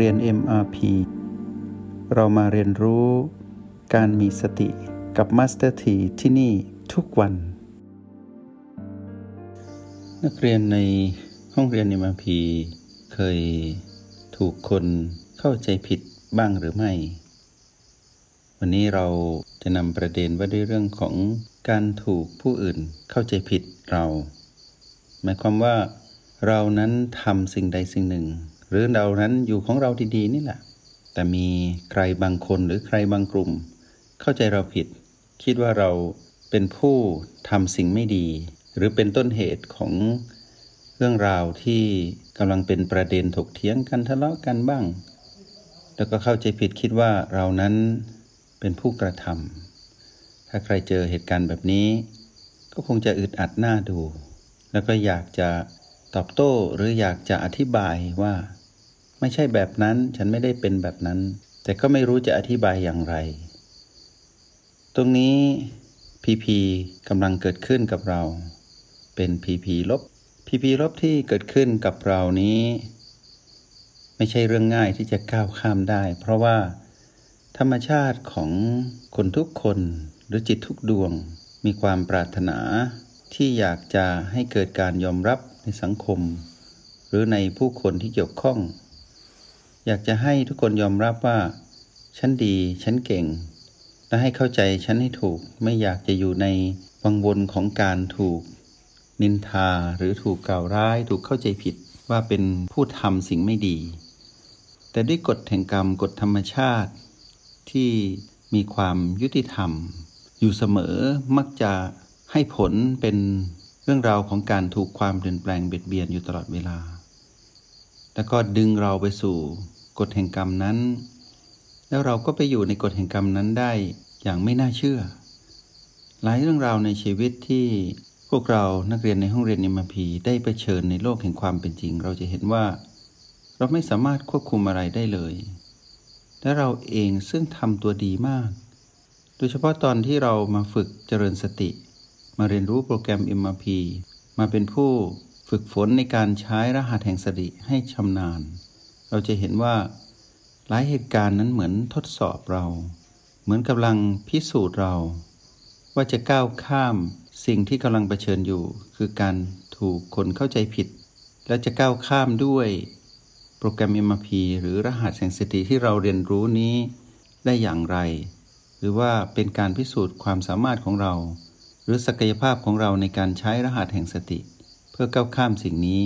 เรียน MRP เรามาเรียนรู้การมีสติกับ Master T ที่ที่นี่ทุกวัน นักเรียนในห้องเรียน MRP เคยถูกคนเข้าใจผิดบ้างหรือไม่ วันนี้เราจะนำประเด็นว่าด้วยเรื่องของการถูกผู้อื่นเข้าใจผิดเรา หมายความว่าเรานั้นทำสิ่งใดสิ่งหนึ่ง รือเรานั้นอยู่ของเราดีๆนี่แหละ แต่มีใครบางคนหรือใครบางกลุ่ม เข้าใจเราผิด คิดว่าเราเป็นผู้ทำสิ่งไม่ดี หรือเป็นต้นเหตุของเรื่องราวที่กำลังเป็นประเด็นถกเถียงกันทะเลาะกันบ้าง แล้วก็เข้าใจผิดคิดว่าเรานั้นเป็นผู้กระทำถ้าใครเจอเหตุการณ์แบบนี้ ก็คงจะอึดอัดหน้าดู แล้วก็อยากจะตอบโต้หรืออยากจะอธิบายว่า ไม่ใช่แบบนั้น ฉันไม่ได้เป็นแบบนั้น แต่ก็ไม่รู้จะอธิบายอย่างไร ตรงนี้พีพีกำลังเกิดขึ้นกับเรา เป็นพีพีลบพีพีลบที่เกิดขึ้นกับเรานี้ ไม่ใช่เรื่องง่ายที่จะก้าวข้ามได้ เพราะว่า ธรรมชาติของคนทุกคนหรือจิตทุกดวง มีความปรารถนาที่อยากจะให้เกิดการยอมรับในสังคม หรือในผู้คนที่เกี่ยวข้อง อยากจะให้ทุกคนยอมรับว่า ฉันดี ฉันเก่ง และให้เข้าใจฉันให้ถูก ไม่อยากจะอยู่ในวังวนของการถูก นินทาหรือถูกกล่าวร้าย ถูกเข้าใจผิดว่าเป็นผู้ทำสิ่งไม่ดี แต่ด้วยกฎแห่งกรรมกฎธรรมชาติ ที่มีความยุติธรรม อยู่เสมอมักจะให้ผลเป็นเรื่องราวของการถูกความเปลี่ยนแปลงเบียดเบียนอยู่ตลอดเวลา แล้วก็ดึงเราไปสู่ กฎแห่งกรรมนั้น แล้วเราก็ไปอยู่ในกฎแห่งกรรมนั้นได้อย่างไม่น่าเชื่อ หลายเรื่องราวในชีวิตที่พวกเรานักเรียนในห้องเรียนนิมพีได้ไปเชิญในโลกแห่งความเป็นจริง เราจะเห็นว่า เราไม่สามารถควบคุมอะไรได้เลย และเราเองซึ่งทำตัวดีมาก โดยเฉพาะตอนที่เรามาฝึกเจริญสติ มาเรียนรู้โปรแกรม MRP มาเป็นผู้ฝึกฝนในการใช้รหัสแห่งสติให้ชำนาญ เราจะเห็นว่าหลายเหตุการณ์นั้นเหมือนทดสอบเรา เหมือนกำลังพิสูจน์เรา ว่าจะก้าวข้ามสิ่งที่กำลังเผชิญอยู่ คือการถูกคนเข้าใจผิด และจะก้าวข้ามด้วยโปรแกรม MRP หรือรหัสแห่งสติที่เราเรียนรู้นี้ได้อย่างไร หรือว่าเป็นการพิสูจน์ความสามารถของเรา หรือศักยภาพของเราในการใช้รหัสแห่งสติ เพื่อก้าวข้ามสิ่งนี้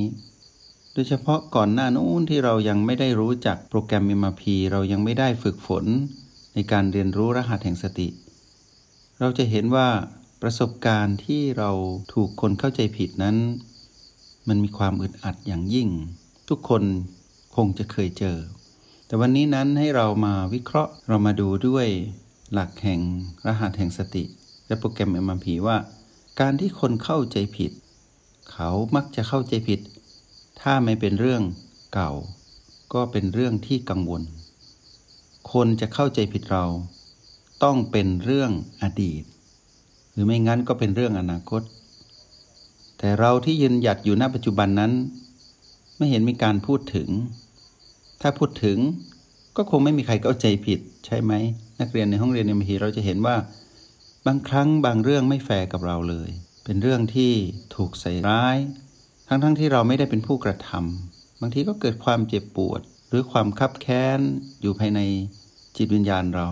ดยเฉพาะก่อนหน้านู้นที่เรายังไม่ได้รู้จักโปรแกรม MRP เรายังไม่ได้ฝึกฝน ในการเรียนรู้รหัสแห่งสติ เราจะเห็นว่าประสบการณ์ที่เราถูกคนเข้าใจผิดนั้น มันมีความอึดอัดอย่างยิ่ง ทุกคนคงจะเคยเจอ แต่วันนี้นั้นให้เรามาวิเคราะห์เรามาดูด้วยหลักแห่งรหัสแห่งสติ และโปรแกรม MRP ว่า การที่คนเข้าใจผิด เขามักจะเข้าใจผิด ถ้าไม่เป็นเรื่องเก่า ก็เป็นเรื่องที่กังวล คนจะเข้าใจผิดเรา ต้องเป็นเรื่องอดีต หรือไม่งั้นก็เป็นเรื่องอนาคต แต่เราที่ยืนหยัดอยู่ณปัจจุบันนั้น ไม่เห็นมีการพูดถึง ถ้าพูดถึงก็คงไม่มีใครเข้าใจผิดใช่ไหม นักเรียนในห้องเรียนในมหีเราจะเห็นว่า บางครั้งบางเรื่องไม่แฟร์กับเราเลย เป็นเรื่องที่ถูกใส่ร้าย ทั้งๆทที่เราไม่ได้เป็นผู้กระทำบางทีก็เกิดความเจ็บปวด หรือความคับแค้นอยู่ภายในจิตวิญญาณเรา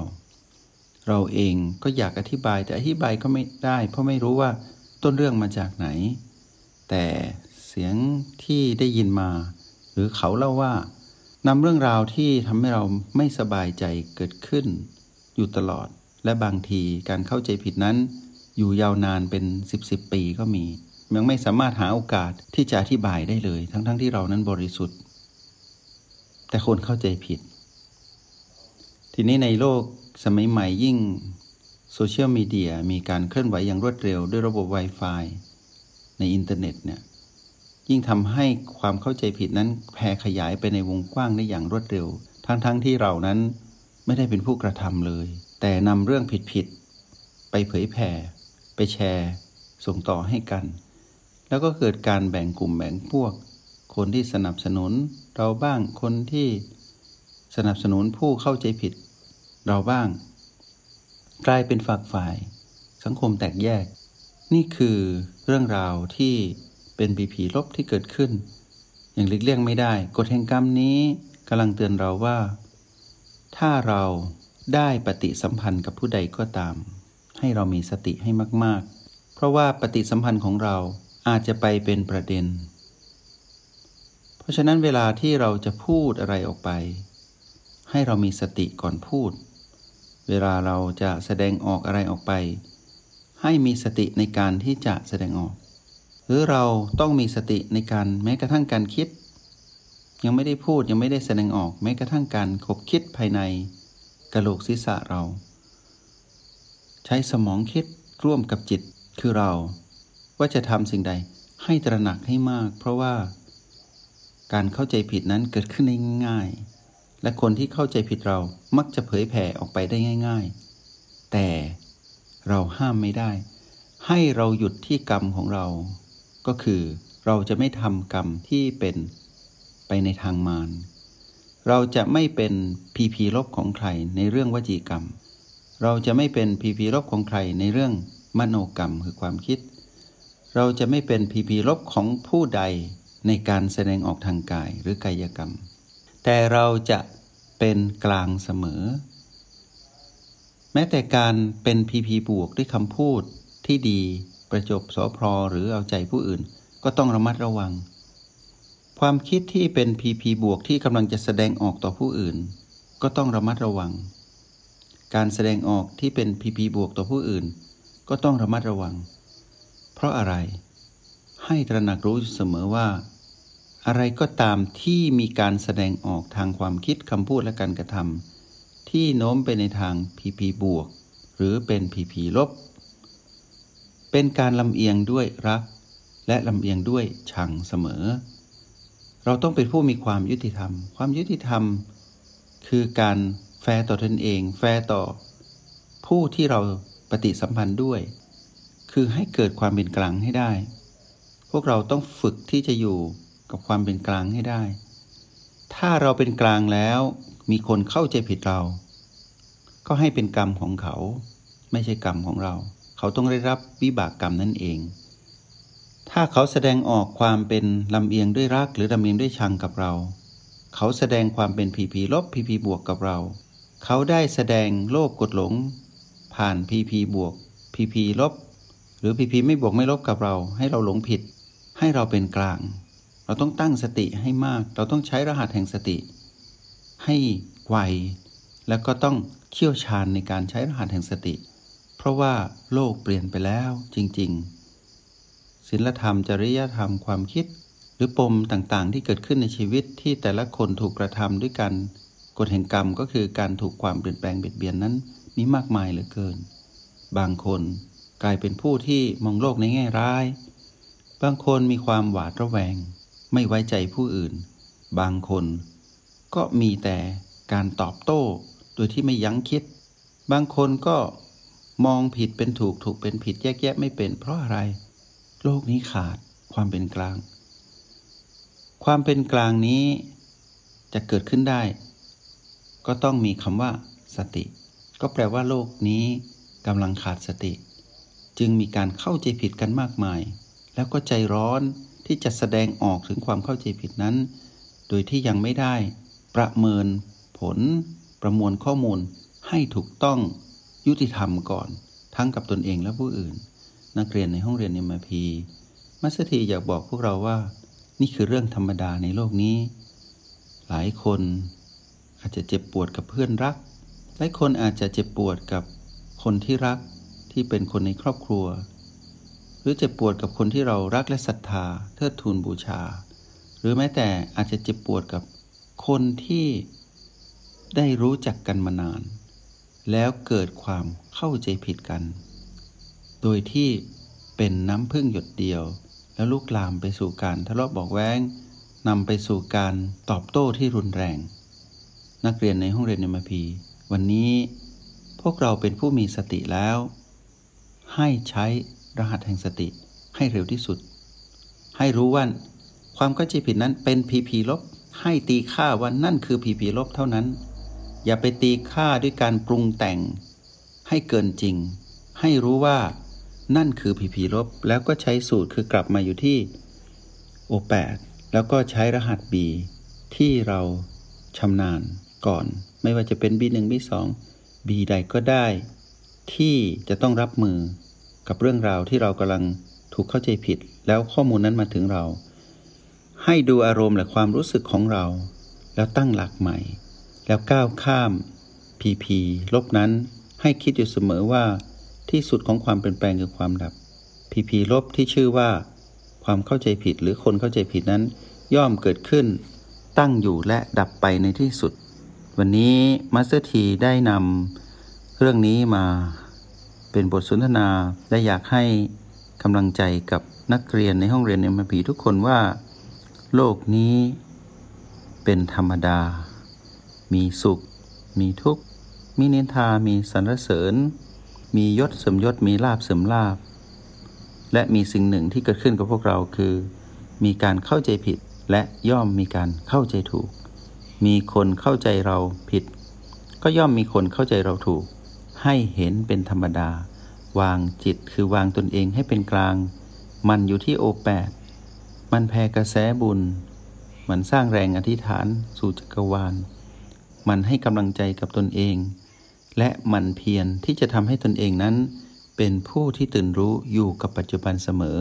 เราเองก็อยากอธิบายแต่อธิบายก็ไม่ได้ เพราะไม่รู้ว่าต้นเรื่องมาจากไหน แต่เสียงที่ได้ยินมา หรือเขาเล่าว่านำเรื่องราวที่ทำให้เราไม่สบายใจเกิดขึ้น อยู่ตลอดและบางทีการเข้าใจผิดนั้น อยู่ยาวนานเป็นสิบสิบปีก็มี ยังไม่สามารถหาโอกาสที่จะอธิบายได้เลย ทั้งๆทที่เรานั้นบริสุทธิ์ แต่คนเข้าใจผิด ทีนี้ในโลกสมัยใหม่ยิ่งโซเชียลมีเดียมีการเคลื่อนไหวอย่างรวดเร็วด้วยระบบ Wi-Fi ในอินเทอร์เน็ตเนี่ยยิ่งทำให้ความเข้าใจผิดนั้นแผ่ขยายไปในวงกว้างได้อย่างรวดเร็ว ทั้งๆทที่เรานั้นไม่ได้เป็นผู้กระทำเลย แต่นำเรื่องผิดๆไปเผยแผ่ ไปแชร์ ส่งต่อให้กัน แล้วก็เกิดการแบ่งกลุ่มแบ่งพวก คนที่สนับสนุนเราบ้างคนที่สนับสนุนผู้เข้าใจผิด เราบ้าง กลายเป็นฝักฝ่าย สังคมแตกแยก นี่คือเรื่องราวที่เป็นปีผีลบที่เกิดขึ้น อย่างหลีกเลี่ยงไม่ได้กฎแห่งกรรมนี้กำลังเตือนเราว่า ถ้าเราได้ปฏิสัมพันธ์กับผู้ใดก็ตาม ให้เรามีสติให้มาก ๆ เพราะว่าปฏิสัมพันธ์ของเรา อาจจะไปเป็นประเด็น เพราะฉะนั้นเวลาที่เราจะพูดอะไรออกไป ให้เรามีสติก่อนพูด เวลาเราจะแสดงออกอะไรออกไป ให้มีสติในการที่จะแสดงออก หรือเราต้องมีสติในการแม้กระทั่งการคิด ยังไม่ได้พูดยังไม่ได้แสดงออกแม้กระทั่งการคบคิดภายในกระโหลกศีรษะเรา ใช้สมองคิดร่วมกับจิตคือเรา ว่าจะทำสิ่งใดให้ตระหนักให้มาก เพราะว่าการเข้าใจผิดนั้นเกิดขึ้นได้ง่าย และคนที่เข้าใจผิดเรามักจะเผยแผ่ออกไปได้ง่าย ๆ แต่เราห้ามไม่ได้ ให้เราหยุดที่กรรมของเรา ก็คือเราจะไม่ทำกรรมที่เป็นไปในทางมาร เราจะไม่เป็นพีพีลบของใครในเรื่องวจีกรรม เราจะไม่เป็นพีพีลบของใครในเรื่องมโนกรรมคือความคิด เราจะไม่เป็นพีพีลบของผู้ใดในการแสดงออกทางกายหรือกายกรรม แต่เราจะเป็นกลางเสมอ แม้แต่การเป็นพีพีบวกด้วยคำพูดที่ดีประจบสอพรหรือเอาใจผู้อื่น ก็ต้องระมัดระวัง ความคิดที่เป็นพีพีบวกที่กำลังจะแสดงออกต่อผู้อื่น ก็ต้องระมัดระวัง การแสดงออกที่เป็นพีพีบวกต่อผู้อื่น ก็ต้องระมัดระวัง เพราะอะไร ให้ตระหนักรู้เสมอว่า อะไรก็ตามที่มีการแสดงออกทางความคิดคำพูดและการกระทำที่โน้มไปในทางพีพีบวก หรือเป็นพีพีลบ เป็นการลำเอียงด้วยรัก และลำเอียงด้วยชังเสมอ เราต้องเป็นผู้มีความยุติธรรม ความยุติธรรม คือการแฟร์ต่อตนเอง แฟร์ต่อผู้ที่เราปฏิสัมพันธ์ด้วย คือให้เกิดความเป็นกลางให้ได้ พวกเราต้องฝึกที่จะอยู่กับความเป็นกลางให้ได้ ถ้าเราเป็นกลางแล้วมีคนเข้าใจผิดเรา ก็ให้เป็นกรรมของเขา ไม่ใช่กรรมของเรา เขาต้องได้รับวิบากกรรมนั่นเอง ถ้าเขาแสดงออกความเป็นลำเอียงด้วยรักหรือลำเอียงด้วยชังกับเรา เขาแสดงความเป็นพีพีลบพีพีบวกกับเรา เขาได้แสดงโลภกดหลง ผ่านพีพีบวกพีพีลบ รือพีพีไม่บวกไม่ลบกับเรา ให้เราหลงผิด ให้เราเป็นกลาง เราต้องตั้งสติให้มาก เราต้องใช้รหัสแห่งสติ ให้ไวแล้วก็ต้องเชี่ยวชาญในการใช้รหัสแห่งสติ เพราะว่าโลกเปลี่ยนไปแล้วจริง ๆศีลธรรมจริยธรรมความคิด หรือปมต่างๆ ที่เกิดขึ้นในชีวิตที่แต่ละคนถูกกระทำด้วยกันกฎแห่งกรรมก็คือการถูกความเปลี่ยนแปลงเบียดเบียนนั้นมีมากมายเหลือเกิน บางคน กลายเป็นผู้ที่มองโลกในแง่ร้าย บางคนมีความหวาดระแวง ไม่ไว้ใจผู้อื่น บางคน ก็มีแต่การตอบโต้ โดยที่ไม่ยั้งคิด บางคนก็มองผิดเป็นถูกถูกเป็นผิดแยกแยะไม่เป็น เพราะอะไร โลกนี้ขาดความเป็นกลาง ความเป็นกลางนี้จะเกิดขึ้นได้ ก็ต้องมีคำว่า สติ ก็แปลว่าโลกนี้กำลังขาดสติ จึงมีการเข้าใจผิดกันมากมาย แล้วก็ใจร้อนที่จะแสดงออกถึงความเข้าใจผิดนั้น โดยที่ยังไม่ได้ ประเมินผล ประมวลข้อมูลให้ถูกต้องยุติธรรมก่อน ทั้งกับตนเองและผู้อื่น นักเรียนในห้องเรียนเอ็มพีมัสถีอยากบอกพวกเราว่า นี่คือเรื่องธรรมดาในโลกนี้ หลายคนอาจจะเจ็บปวดกับเพื่อนรัก หลายคนอาจจะเจ็บปวดกับคนที่รัก ที่เป็นคนในครอบครัว หรือเจ็บปวดกับคนที่เรารักและศรัทธาเทิดทูนบูชา หรือแม้แต่อาจจะเจ็บปวดกับคนที่ได้รู้จักกันมานาน แล้วเกิดความเข้าใจผิดกัน โดยที่เป็นน้ำพึ่งหยดเดียว แล้วลุกลามไปสู่การทะเลาะบอกแว้งนำไปสู่การตอบโต้ที่รุนแรง นักเรียนในห้องเรียนเอ็มพีวันนี้พวกเราเป็นผู้มีสติแล้ว ให้ใช้รหัสแห่งสติให้เร็วที่สุด ให้รู้ว่าความเข้าใจผิดนั้นเป็นพีพีลบ ให้ตีค่าว่านั่นคือผีผีลบเท่านั้น อย่าไปตีค่าด้วยการปรุงแต่ง ให้เกินจริง ให้รู้ว่านั่นคือผีผีลบ แล้วก็ใช้สูตรคือกลับมาอยู่ที่โอแปดแล้วก็ใช้รหัส B ที่เราชำนาญก่อน ไม่ว่าจะเป็น B1 B2 B ใดก็ได้ ที่จะต้องรับมือกับเรื่องราวที่เรากำลังถูกเข้าใจผิด แล้วข้อมูลนั้นมาถึงเรา ให้ดูอารมณ์และความรู้สึกของเรา แล้วตั้งหลักใหม่ แล้วก้าวข้าม PP ลบนั้นให้คิดอยู่เสมอว่า ที่สุดของความเปลี่ยนแปลงคือความดับ PP ลบที่ชื่อว่า ความเข้าใจผิดหรือคนเข้าใจผิดนั้น ย่อมเกิดขึ้น ตั้งอยู่และดับไปในที่สุด วันนี้มาสเตอร์ทีได้นำ เรื่องนี้มาเป็นบทสนทนาและอยากให้กำลังใจกับนักเรียนในห้องเรียนเอ็มพีทุกคนว่า โลกนี้เป็นธรรมดา มีสุข มีทุกข์ มีนินทา มีสรรเสริญ มียศเสริมยศ มีลาบเสริมลาบ และมีสิ่งหนึ่งที่เกิดขึ้นกับพวกเราคือ มีการเข้าใจผิดและย่อมมีการเข้าใจถูก มีคนเข้าใจเราผิด ก็ย่อมมีคนเข้าใจเราถูก ให้เห็นเป็นธรรมดา วางจิตคือวางตนเองให้เป็นกลาง มันอยู่ที่โอแปดมันแผ่กระแสบุญ มันสร้างแรงอธิษฐานสู่จักรวาล มันให้กำลังใจกับตนเอง และมันเพียรที่จะทำให้ตนเองนั้น เป็นผู้ที่ตื่นรู้อยู่กับปัจจุบันเสมอ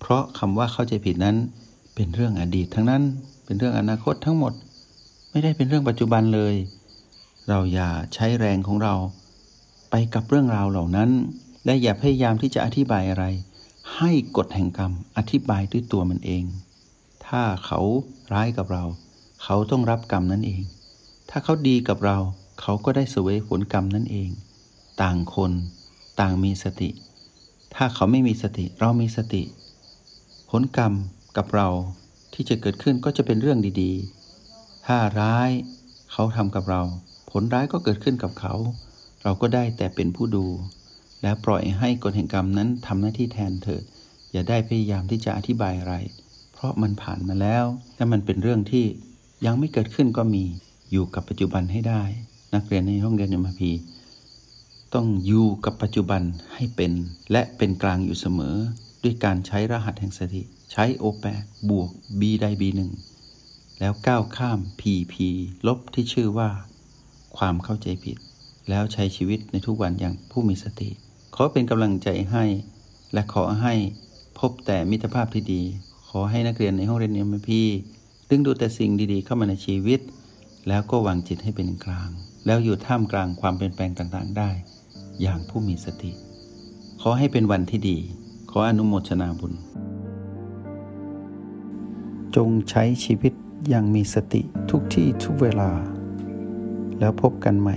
เพราะคำว่าเข้าใจผิดนั้น เป็นเรื่องอดีตทั้งนั้น เป็นเรื่องอนาคตทั้งหมด ไม่ได้เป็นเรื่องปัจจุบันเลย เราอย่าใช้แรงของเรา ไปกับเรื่องราวเหล่านั้น และอย่าพยายามที่จะอธิบายอะไร ให้กฎแห่งกรรมอธิบายด้วยตัวมันเอง ถ้าเขาร้ายกับเรา เขาต้องรับกรรมนั้นเอง ถ้าเขาดีกับเรา เขาก็ได้เสวยผลกรรมนั่นเอง ต่างคน ต่างมีสติ ถ้าเขาไม่มีสติเรามีสติ ผลกรรมกับเราที่จะเกิดขึ้นก็จะเป็นเรื่องดีๆ ถ้าร้าย เขาทำกับเรา ผลร้ายก็เกิดขึ้นกับเขา เราก็ได้แต่เป็นผู้ดู แล้วปล่อยให้กฎแห่งกรรมนั้นทำหน้าที่แทนเถิด อย่าได้พยายามที่จะอธิบายอะไร เพราะมันผ่านมาแล้วและมันเป็นเรื่องที่ยังไม่เกิดขึ้นก็มีอยู่กับปัจจุบันให้ได้ นักเรียนในห้องเรียนยมพีต้องอยู่กับปัจจุบันให้เป็น และเป็นกลางอยู่เสมอ ด้วยการใช้รหัสแห่งสติ ใช้โอแปบวก b ได้ b หนึ่งแล้วก้าวข้าม pp ลบที่ชื่อว่า ความเข้าใจผิด แล้วใช้ชีวิตในทุกวันอย่างผู้มีสติ ขอเป็นกำลังใจให้ และขอให้พบแต่มิตรภาพที่ดี ขอให้นักเรียนในห้องเรียนเอ็มพีดึงดูแต่สิ่งดีๆ เข้ามาในชีวิต แล้วก็วางจิตให้เป็นกลาง แล้วอยู่ท่ามกลางความเปลี่ยนแปลงต่างๆ ได้ อย่างผู้มีสติ ขอให้เป็นวันที่ดี ขออนุโมทนาบุญ จงใช้ชีวิตอย่างมีสติทุกที่ทุกเวลา แล้วพบกันใหม่